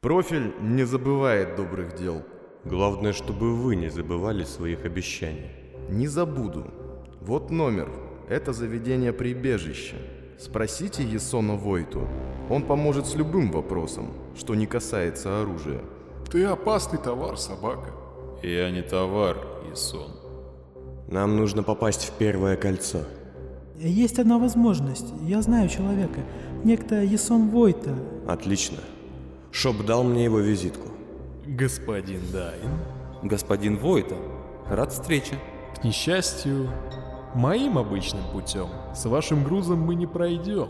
Профиль не забывает добрых дел. Главное, чтобы вы не забывали своих обещаний. Не забуду. Вот номер. Это заведение прибежища. Спросите Есона Войту. Он поможет с любым вопросом, что не касается оружия. Ты опасный товар, собака. Я не товар, Исон. Нам нужно попасть в первое кольцо. Есть одна возможность. Я знаю человека. Некто Есон Войта. Отлично. Шоп дал мне его визитку. Господин Дайн. Господин Войта, рад встрече. К несчастью, моим обычным путем с вашим грузом мы не пройдем.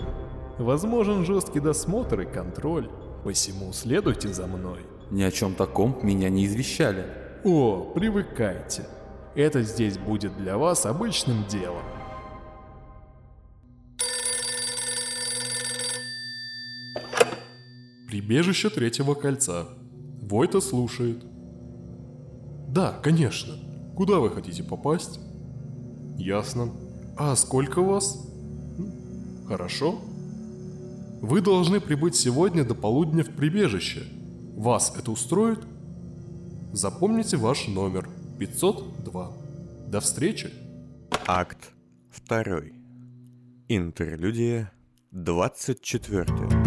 Возможен жесткий досмотр и контроль, посему следуйте за мной. Ни о чем таком меня не извещали. О, привыкайте. Это здесь будет для вас обычным делом. Прибежище третьего кольца. Войта слушает. Да, конечно. Куда вы хотите попасть? Ясно. А сколько вас? М, Хорошо. Вы должны прибыть сегодня до полудня в прибежище. Вас это устроит? Запомните ваш номер 502. До встречи. Акт 2. Интерлюдия 24.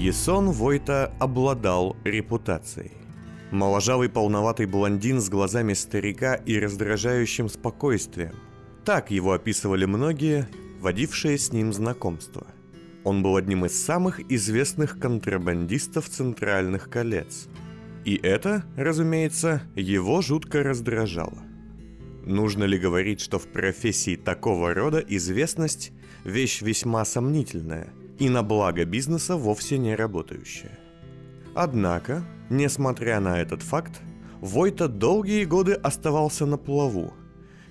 Есон Войта обладал репутацией. Моложавый полноватый блондин с глазами старика и раздражающим спокойствием. Так его описывали многие, водившие с ним знакомство. Он был одним из самых известных контрабандистов центральных колец. И это, разумеется, его жутко раздражало. Нужно ли говорить, что в профессии такого рода известность – вещь весьма сомнительная и на благо бизнеса вовсе не работающая? Однако, несмотря на этот факт, Войта долгие годы оставался на плаву,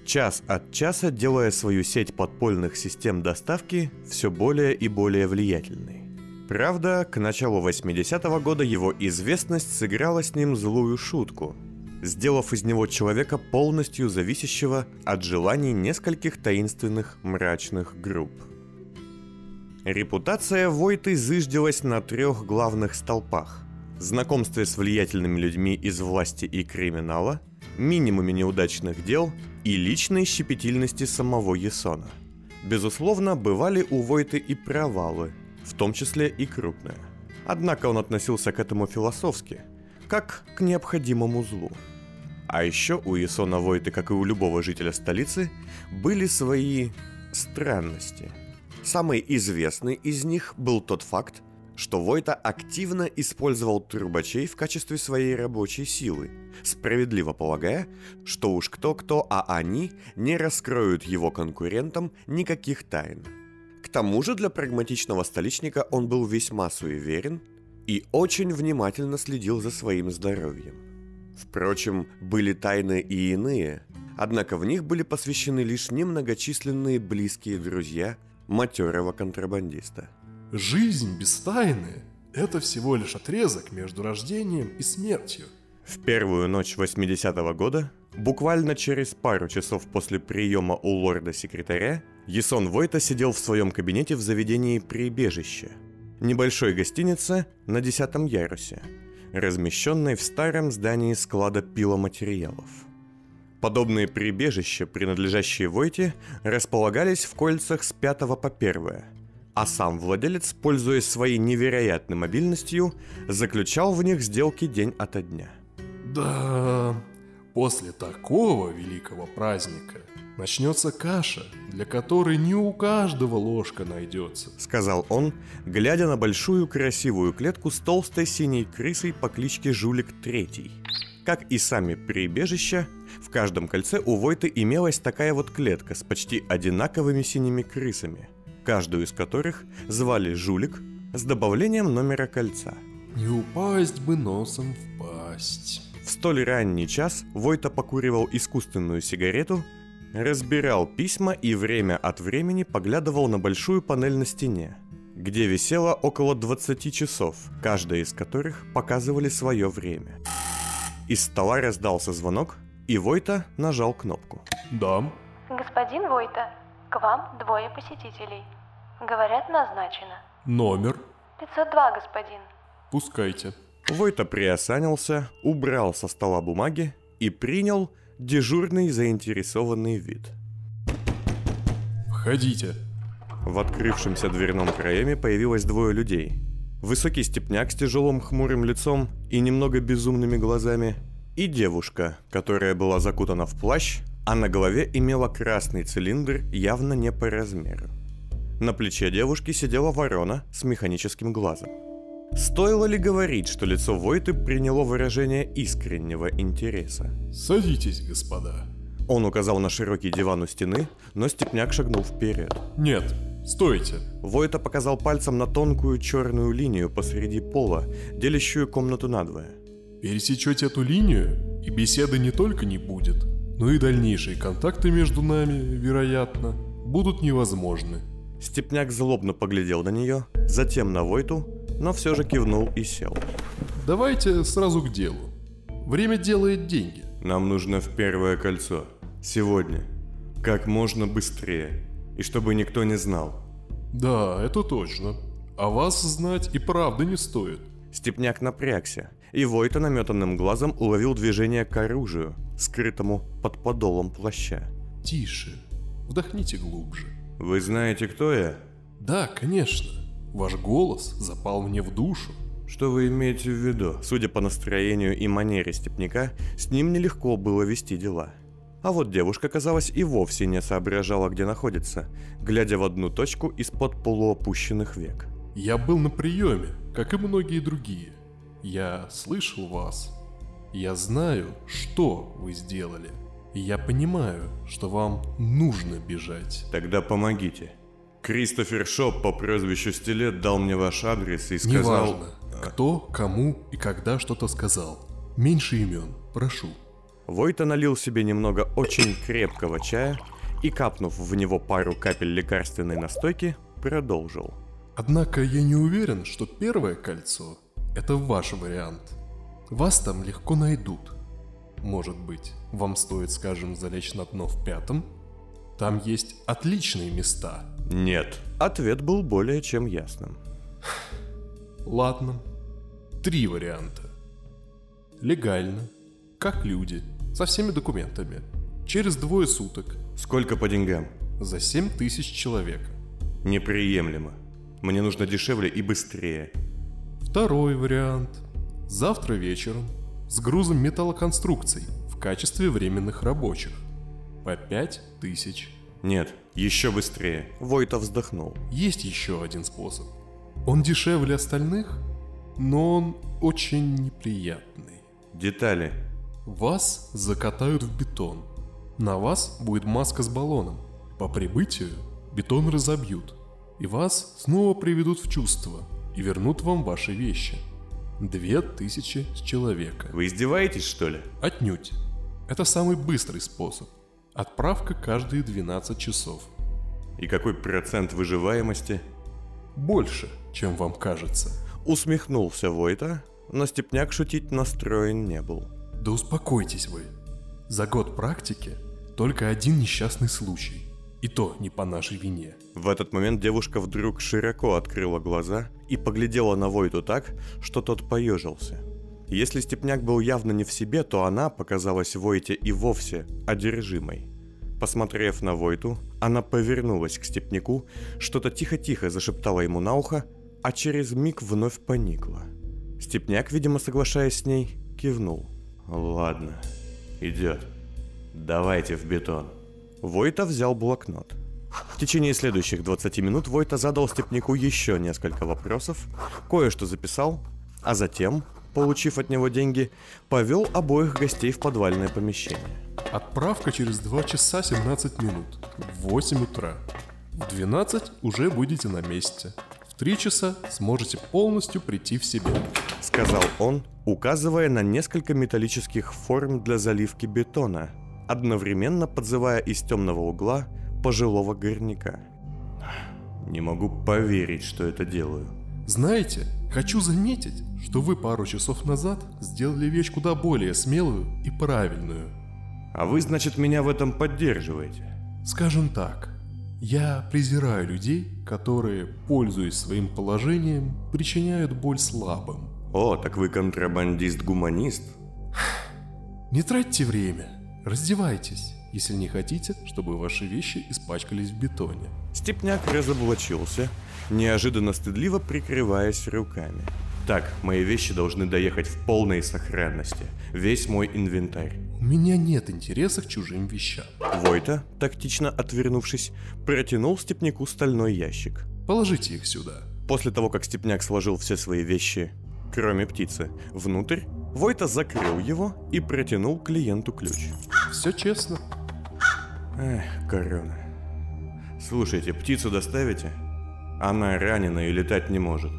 час от часа делая свою сеть подпольных систем доставки все более и более влиятельной. Правда, к началу 80-го года его известность сыграла с ним злую шутку, сделав из него человека полностью зависящего от желаний нескольких таинственных мрачных групп. Репутация Войты зыждилась на трех главных столпах – знакомстве с влиятельными людьми из власти и криминала, минимуме неудачных дел и личной щепетильности самого Есона. Безусловно, бывали у Войты и провалы, в том числе и крупные. Однако он относился к этому философски, как к необходимому злу. А еще у Есона Войты, как и у любого жителя столицы, были свои странности. Самый известный из них был тот факт, что Войта активно использовал трубачей в качестве своей рабочей силы, справедливо полагая, что уж кто-кто, а они не раскроют его конкурентам никаких тайн. К тому же для прагматичного столичника он был весьма суеверен и очень внимательно следил за своим здоровьем. Впрочем, были тайны и иные, однако в них были посвящены лишь немногочисленные близкие друзья матерого контрабандиста – Жизнь без тайны – это всего лишь отрезок между рождением и смертью. В первую ночь 80-го года, буквально через пару часов после приема у лорда-секретаря, Есон Войта сидел в своем кабинете в заведении «Прибежище», небольшой гостинице на десятом ярусе, размещенной в старом здании склада пиломатериалов. Подобные прибежища, принадлежащие Войте, располагались в кольцах с пятого по первое – а сам владелец, пользуясь своей невероятной мобильностью, заключал в них сделки день ото дня. Да, после такого великого праздника начнется каша, для которой не у каждого ложка найдется. Сказал он, глядя на большую красивую клетку с толстой синей крысой по кличке Жулик Третий. Как и сами прибежища, в каждом кольце у Войты имелась такая вот клетка с почти одинаковыми синими крысами – каждую из которых звали Жулик с добавлением номера кольца. Не упасть бы носом в пасть. В столь ранний час Войта покуривал искусственную сигарету, разбирал письма и время от времени поглядывал на большую панель на стене, где висело около 20 часов, каждая из которых показывали свое время. Из стола раздался звонок, и Войта нажал кнопку. Да. Господин Войта, к вам двое посетителей. Говорят, назначено. Номер. 502, господин. Пускайте. Войта приосанился, убрал со стола бумаги и принял дежурный заинтересованный вид. Входите. В открывшемся дверном проеме появилось двое людей. Высокий степняк с тяжелым хмурым лицом и немного безумными глазами, и девушка, которая была закутана в плащ, а на голове имела красный цилиндр явно не по размеру. На плече девушки сидела ворона с механическим глазом. Стоило ли говорить, что лицо Войты приняло выражение искреннего интереса? Садитесь, господа. Он указал на широкий диван у стены, но Степняк шагнул вперед. Нет, стойте. Войта показал пальцем на тонкую черную линию посреди пола, делящую комнату надвое. Пересечете эту линию, и беседы не только не будет, но и дальнейшие контакты между нами, вероятно, будут невозможны. Степняк злобно поглядел на нее, затем на Войту, но все же кивнул и сел. Давайте сразу к делу. Время делает деньги. Нам нужно в первое кольцо. Сегодня. Как можно быстрее. И чтобы никто не знал. Да, это точно. А вас знать и правда не стоит. Степняк напрягся, и Войта наметанным глазом уловил движение к оружию, скрытому под подолом плаща. Тише. Вдохните глубже. Вы знаете, кто я? Да, конечно. Ваш голос запал мне в душу. Что вы имеете в виду? Судя по настроению и манере степняка, с ним нелегко было вести дела. А вот девушка, казалось, и вовсе не соображала, где находится, глядя в одну точку из-под полуопущенных век. Я был на приеме, как и многие другие. Я слышал вас. Я знаю, что вы сделали. И я понимаю, что вам нужно бежать. Тогда помогите. Кристофер Шоп по прозвищу Стилет дал мне ваш адрес и сказал... Неважно, кто, кому и когда что-то сказал. Меньше имен, прошу. Войта налил себе немного очень крепкого чая и, капнув в него пару капель лекарственной настойки, продолжил. Однако я не уверен, что первое кольцо – это ваш вариант. Вас там легко найдут. Может быть, вам стоит, скажем, залечь на дно в пятом? Там есть отличные места. Нет. Ответ был более чем ясным. Ладно. Три варианта. Легально, как люди, со всеми документами. Через двое суток. Сколько по деньгам? За семь тысяч человек. Неприемлемо. Мне нужно дешевле и быстрее. Второй вариант. Завтра вечером с грузом металлоконструкций в качестве временных рабочих. По пять тысяч. Нет, еще быстрее. Войта вздохнул. Есть еще один способ. Он дешевле остальных, но он очень неприятный. Детали. Вас закатают в бетон. На вас будет маска с баллоном. По прибытию бетон разобьют. И вас снова приведут в чувство и вернут вам ваши вещи. Две тысячи с человека. Вы издеваетесь, что ли? Отнюдь. Это самый быстрый способ. Отправка каждые 12 часов. И какой процент выживаемости? Больше, чем вам кажется. Усмехнулся Войта, но Степняк шутить настроен не был. Да успокойтесь вы. За год практики только один несчастный случай. И то не по нашей вине. В этот момент девушка вдруг широко открыла глаза и поглядела на Войту так, что тот поежился. Если Степняк был явно не в себе, то она показалась Войте и вовсе одержимой. Посмотрев на Войту, она повернулась к Степняку, что-то тихо-тихо зашептала ему на ухо, а через миг вновь поникла. Степняк, видимо, соглашаясь с ней, кивнул. «Ладно, идет. Давайте в бетон». Войта взял блокнот. В течение следующих 20 минут Войта задал Степнику еще несколько вопросов, кое-что записал, а затем, получив от него деньги, повел обоих гостей в подвальное помещение. Отправка через 2 часа 17 минут. В 8 утра. В 12 уже будете на месте. В 3 часа сможете полностью прийти в себя. Сказал он, указывая на несколько металлических форм для заливки бетона, одновременно подзывая из темного угла пожилого горняка. Не могу поверить, что это делаю. Знаете, хочу заметить, что вы пару часов назад сделали вещь куда более смелую и правильную. А вы, значит, меня в этом поддерживаете? Скажем так, Я презираю людей, которые, пользуясь своим положением, причиняют боль слабым. О, так вы контрабандист-гуманист? Не тратьте время. Раздевайтесь, если не хотите, чтобы ваши вещи испачкались в бетоне. Степняк разоблачился, неожиданно стыдливо прикрываясь руками. Так, мои вещи должны доехать в полной сохранности. Весь мой инвентарь. У меня нет интереса к чужим вещам. Войта, тактично отвернувшись, протянул Степняку стальной ящик. Положите их сюда. После того, как Степняк сложил все свои вещи, кроме птицы, внутрь, Войта закрыл его и протянул клиенту ключ. Все честно. Эх, корона. Слушайте, птицу доставите? Она ранена и летать не может.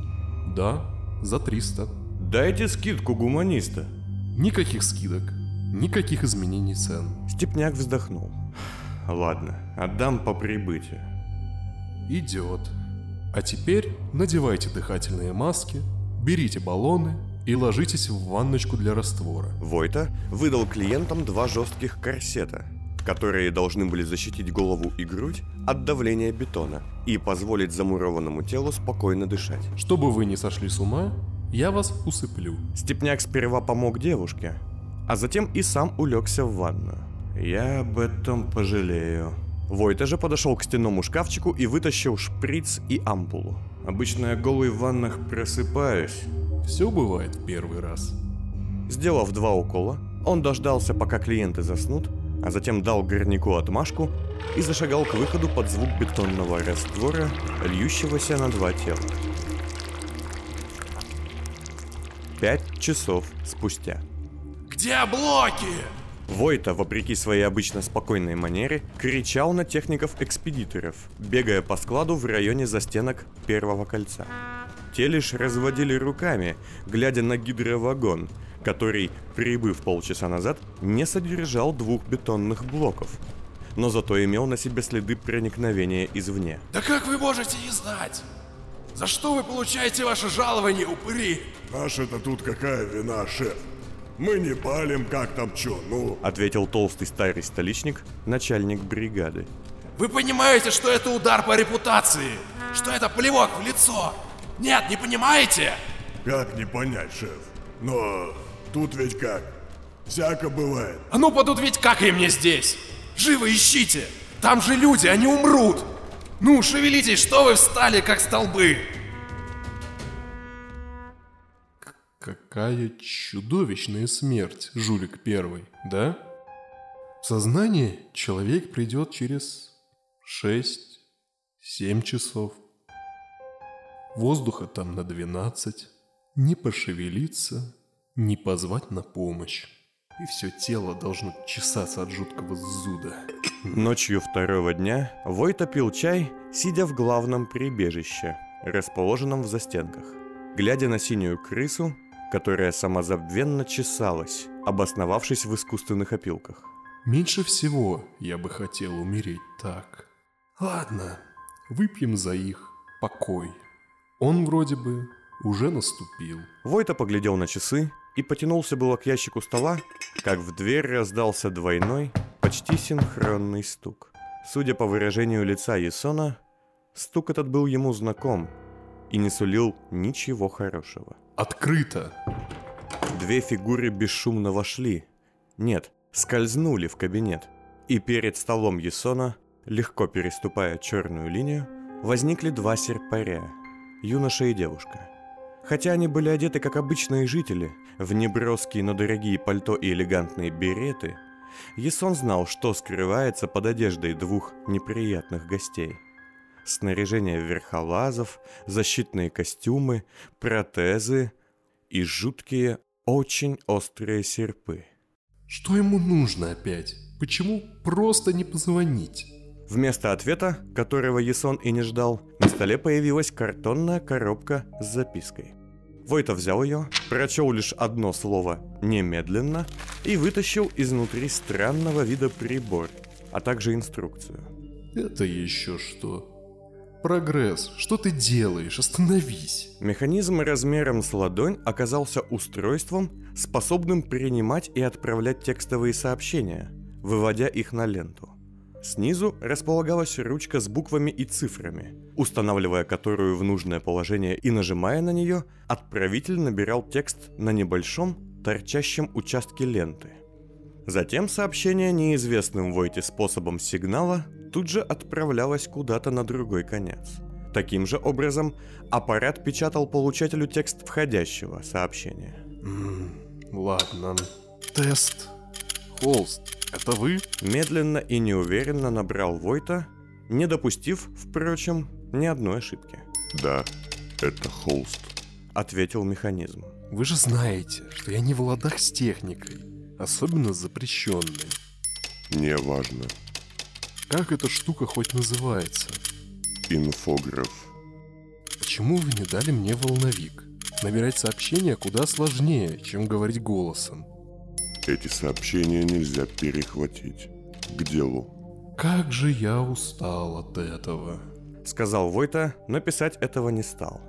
Да, за 300. Дайте скидку гуманиста. Никаких скидок. Никаких изменений цен. Степняк вздохнул. Ладно, отдам по прибытию. Идет. А теперь надевайте дыхательные маски, берите баллоны и ложитесь в ванночку для раствора. Войта выдал клиентам два жестких корсета, которые должны были защитить голову и грудь от давления бетона и позволить замурованному телу спокойно дышать. Чтобы вы не сошли с ума, я вас усыплю. Степняк сперва помог девушке, а затем и сам улегся в ванную. Я об этом пожалею. Войта же подошел к стенному шкафчику и вытащил шприц и ампулу. Обычно я голый в ваннах просыпаюсь. Все бывает в первый раз. Сделав два укола, он дождался, пока клиенты заснут, а затем дал горняку отмашку и зашагал к выходу под звук бетонного раствора, льющегося на два тела. Пять часов спустя. Где блоки? Войта, вопреки своей обычно спокойной манере, кричал на техников-экспедиторов, бегая по складу в районе застенок первого кольца. Те лишь разводили руками, глядя на гидровагон, который, прибыв полчаса назад, не содержал двух бетонных блоков, но зато имел на себе следы проникновения извне. Да как вы можете не знать? За что вы получаете ваше жалование, упыри? Наша-то тут какая вина, шеф? Мы не палим, как там чё, ну... Ответил толстый старый столичник, начальник бригады. Вы понимаете, что это удар по репутации? Что это плевок в лицо? Нет, не понимаете? Как не понять, шеф? Но тут ведь как? Всяко бывает. А ну подут ведь как и мне здесь? Живо ищите! Там же люди, они умрут! Ну, шевелитесь, что вы встали, как столбы? Какая чудовищная смерть, жулик первый, да? В сознание человек придет через 6-7 часов. Воздуха там на 12. Не пошевелиться, не позвать на помощь. И все тело должно чесаться от жуткого зуда. Ночью второго дня Войта пил чай, сидя в главном прибежище, расположенном в застенках. Глядя на синюю крысу, которая самозабвенно чесалась, обосновавшись в искусственных опилках. Меньше всего я бы хотел умереть так. Ладно, выпьем за их покой. Он вроде бы уже наступил. Войта поглядел на часы и потянулся было к ящику стола, как в дверь раздался двойной, почти синхронный стук. Судя по выражению лица Есона, стук этот был ему знаком и не сулил ничего хорошего. Открыто! Две фигуры бесшумно вошли. Нет, скользнули в кабинет. И перед столом Есона, легко переступая черную линию, возникли два серпаря – юноша и девушка. Хотя они были одеты как обычные жители, в неброские, но дорогие пальто и элегантные береты, Есон знал, что скрывается под одеждой двух неприятных гостей – снаряжение верхолазов, защитные костюмы, протезы и жуткие, очень острые серпы. Что ему нужно опять? Почему просто не позвонить? Вместо ответа, которого Ясон и не ждал, на столе появилась картонная коробка с запиской. Войта взял ее, прочел лишь одно слово «немедленно» и вытащил изнутри странного вида прибор, а также инструкцию. Это еще что? Прогресс, что ты делаешь? Остановись. Механизм размером с ладонь оказался устройством, способным принимать и отправлять текстовые сообщения, выводя их на ленту. Снизу располагалась ручка с буквами и цифрами, устанавливая которую в нужное положение и нажимая на нее, отправитель набирал текст на небольшом, торчащем участке ленты. Затем сообщение неизвестным Войте способом сигнала тут же отправлялось куда-то на другой конец. Таким же образом, аппарат печатал получателю текст входящего сообщения. Ладно. Тест. Холст, это вы? Медленно и неуверенно набрал Войта, не допустив, впрочем, ни одной ошибки. Да, это холст. Ответил механизм. Вы же знаете, что я не в ладах с техникой, особенно запрещенной. Не важно. Как эта штука хоть называется? Инфограф. Почему вы не дали мне волновик? Набирать сообщения куда сложнее, чем говорить голосом. Эти сообщения нельзя перехватить. К делу. Как же я устал от этого. Сказал Войта, но писать этого не стал.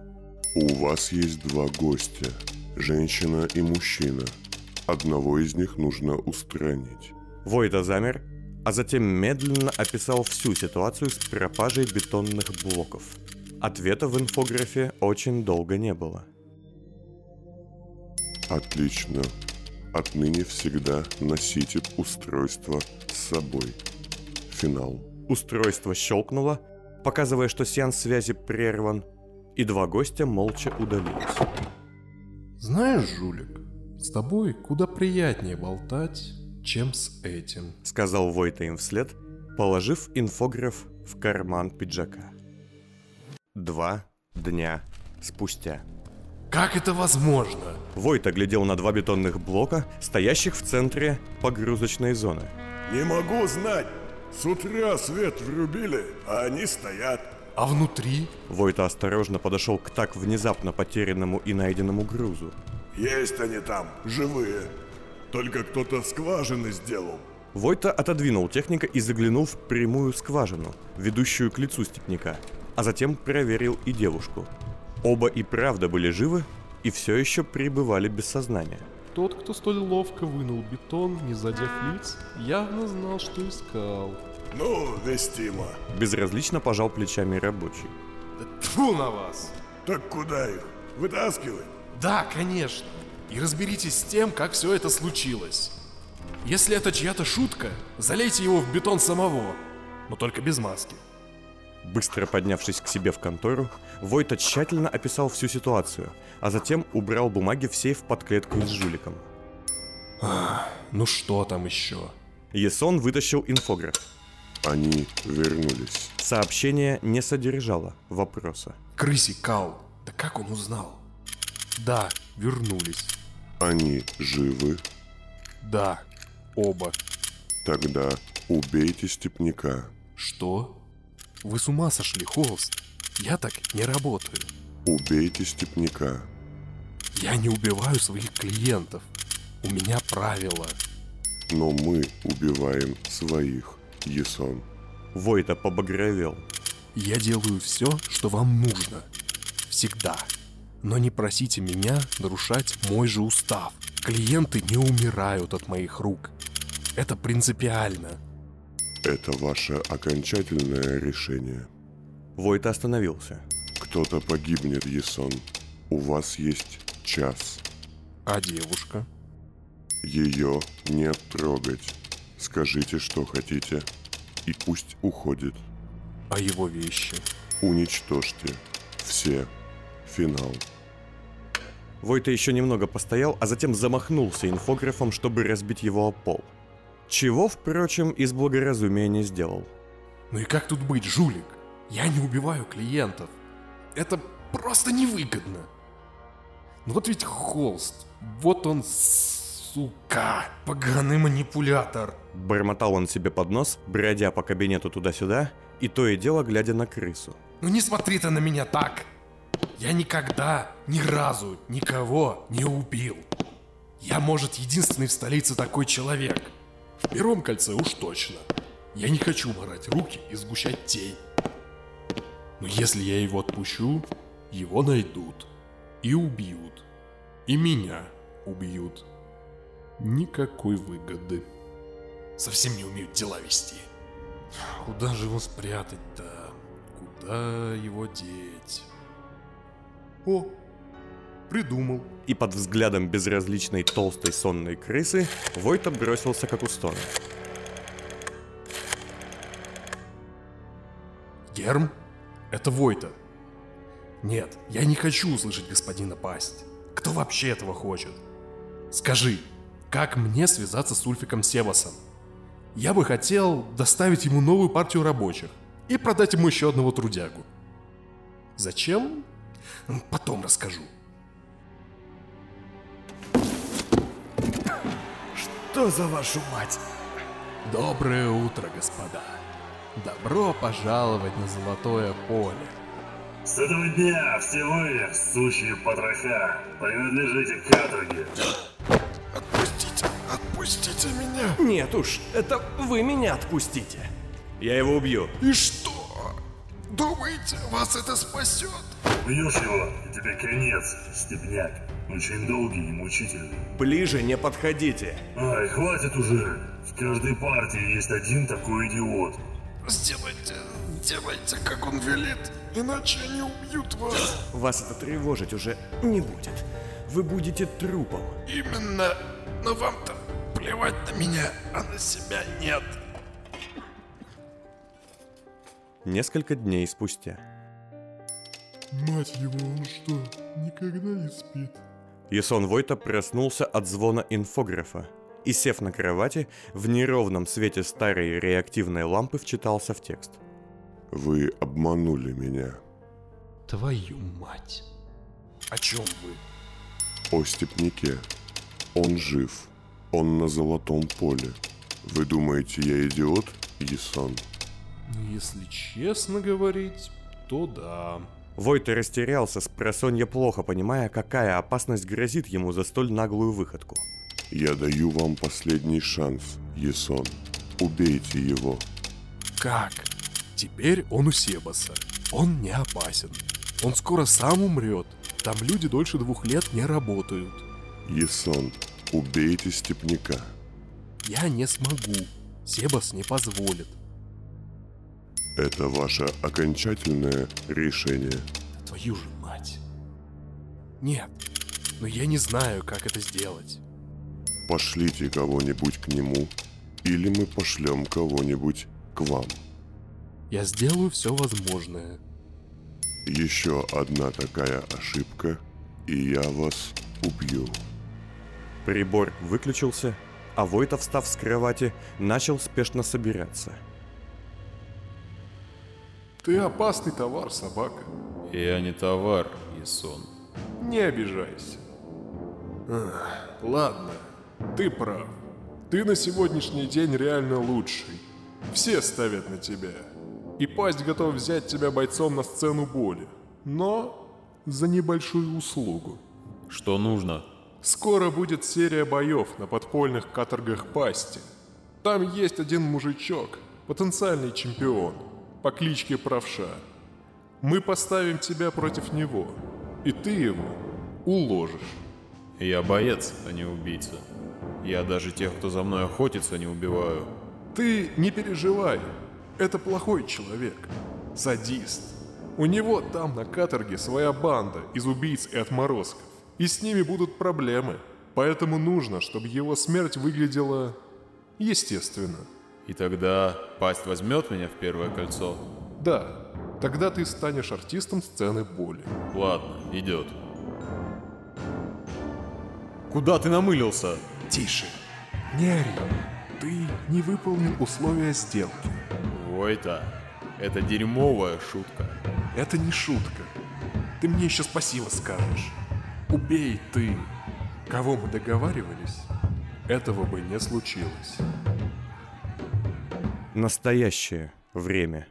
У вас есть два гостя. Женщина и мужчина. Одного из них нужно устранить. Войта замер, а затем медленно описал всю ситуацию с пропажей бетонных блоков. Ответа в инфографе очень долго не было. Отлично. Отныне всегда носите устройство с собой. Финал. Устройство щелкнуло, показывая, что сеанс связи прерван, и два гостя молча удалились. Знаешь, жулик, с тобой куда приятнее болтать, чем с этим. Сказал Войта им вслед, положив инфограф в карман пиджака. Два дня спустя. Как это возможно? Войта глядел на два бетонных блока, стоящих в центре погрузочной зоны. Не могу знать. С утра свет врубили, а они стоят. А внутри? Войта осторожно подошел к так внезапно потерянному и найденному грузу. Есть они там, живые. Только кто-то скважины сделал. Войта отодвинул техника и заглянул в прямую скважину, ведущую к лицу степняка, а затем проверил и девушку. Оба и правда были живы и все еще пребывали без сознания. Тот, кто столь ловко вынул бетон, не задев лиц, явно знал, что искал. Ну, вестимо. Безразлично пожал плечами рабочий. Тьфу на вас! Так куда их? Вытаскивай. Да, конечно. И разберитесь с тем, как все это случилось. Если это чья-то шутка, залейте его в бетон самого, но только без маски. Быстро поднявшись к себе в контору, Войта тщательно описал всю ситуацию, а затем убрал бумаги в сейф под клетку с жуликом. Ну что там еще? Есон вытащил инфограф. Они вернулись. Сообщение не содержало вопроса. Крыси Кал. Да как он узнал? Да, вернулись. Они живы. Да, оба. Тогда убейте степняка. Что? Вы с ума сошли, Холст? Я так не работаю. Убейте степняка. Я не убиваю своих клиентов. У меня правила. Но мы убиваем своих, Есон. Войта побагровел. Я делаю все, что вам нужно. Всегда. Но не просите меня нарушать мой же устав. Клиенты не умирают от моих рук. Это принципиально. Это ваше окончательное решение. Войта остановился. Кто-то погибнет, Есон. У вас есть час. А девушка? Ее не трогать. Скажите, что хотите, и пусть уходит. А его вещи? Уничтожьте. Все. Финал. Войта еще немного постоял, а затем замахнулся инфографом, чтобы разбить его о пол. Чего, впрочем, из благоразумия не сделал. Ну и как тут быть, жулик? Я не убиваю клиентов. Это просто невыгодно. Ну вот ведь холст. Вот он, сука, поганый манипулятор. Бормотал он себе под нос, бродя по кабинету туда-сюда, и то и дело глядя на крысу. Ну не смотри ты на меня так. Я никогда, ни разу, никого не убил. Я, может, единственный в столице такой человек. Первом кольце уж точно. Я не хочу морать руки и сгущать тень. Но если я его отпущу, его найдут. И убьют. И меня убьют. Никакой выгоды. Совсем не умеют дела вести. Куда же его спрятать-то? Куда его деть? О, придумал. И под взглядом безразличной толстой сонной крысы Войта бросился к Акустону. Герм? Это Войта. Нет, я не хочу услышать господина пасть. Кто вообще этого хочет? Скажи, как мне связаться с Ульфиком Себасом? Я бы хотел доставить ему новую партию рабочих и продать ему еще одного трудягу. Зачем? Потом расскажу. Что за вашу мать? Доброе утро, господа. Добро пожаловать на Золотое поле. С этого дня все вы, сущие потроха, принадлежите каторге. Отпустите, отпустите меня. Нет уж, это вы меня отпустите. Я его убью. И что? Думаете, вас это спасет? Убьешь его, и тебе конец, степняк. Очень долгий и мучительный. Ближе не подходите. Ай, хватит уже. В каждой партии есть один такой идиот. Сделайте, сделайте, как он велит, иначе они убьют вас. Вас это тревожить уже не будет. Вы будете трупом. Именно, но вам-то плевать на меня, а на себя нет. Несколько дней спустя. Мать его, он что, никогда не спит? Ясон Войта проснулся от звона инфографа и, сев на кровати, в неровном свете старой реактивной лампы вчитался в текст. Вы обманули меня. Твою мать. О чем вы? О степняке. Он жив. Он на золотом поле. Вы думаете, я идиот, Ясон? Ну, Если честно говорить, то да. Войта растерялся, с просонья плохо понимая, какая опасность грозит ему за столь наглую выходку. Я даю вам последний шанс, Ясон. Убейте его. Как? Теперь он у Себаса. Он не опасен. Он скоро сам умрет. Там люди дольше двух лет не работают. Ясон, убейте степняка. Я не смогу. Себас не позволит. Это ваше окончательное решение. Твою же мать. Нет, но я не знаю, как это сделать. Пошлите кого-нибудь к нему, или мы пошлем кого-нибудь к вам. Я сделаю все возможное. Еще одна такая ошибка, и я вас убью. Прибор выключился, а Войта, встав с кровати, начал спешно собираться. Ты опасный товар, собака. Я не товар, Исон. Не обижайся. Ах, ладно, ты прав. Ты на сегодняшний день реально лучший. Все ставят на тебя. И пасть готов взять тебя бойцом на сцену боли. Но за небольшую услугу. Что нужно? Скоро будет серия боев на подпольных каторгах пасти. Там есть один мужичок, потенциальный чемпион, по кличке Правша. Мы поставим тебя против него, и ты его уложишь. Я боец, а не убийца. Я даже тех, кто за мной охотится, не убиваю. Ты не переживай, это плохой человек, садист. У него там на каторге своя банда из убийц и отморозков, и с ними будут проблемы. Поэтому нужно, чтобы его смерть выглядела естественно. И тогда пасть возьмет меня в первое кольцо? Да, тогда ты станешь артистом сцены боли. Ладно, идет. Куда ты намылился? Тише, не ори. Ты не выполнил условия сделки. Войта, это дерьмовая шутка. Это не шутка. Ты мне еще спасибо скажешь. Убей ты. Кого мы договаривались, этого бы не случилось. Настоящее время.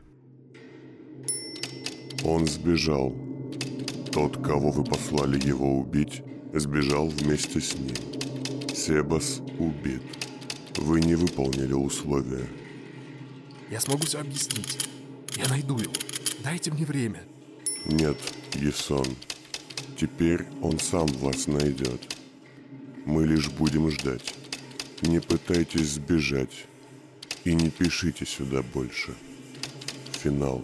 Он сбежал. Тот, кого вы послали его убить, сбежал вместе с ним. Себас убит. Вы не выполнили условия. Я смогу все объяснить. Я найду его. Дайте мне время. Нет, Ясон. Теперь он сам вас найдет. Мы лишь будем ждать. Не пытайтесь сбежать. И не пишите сюда больше. Финал.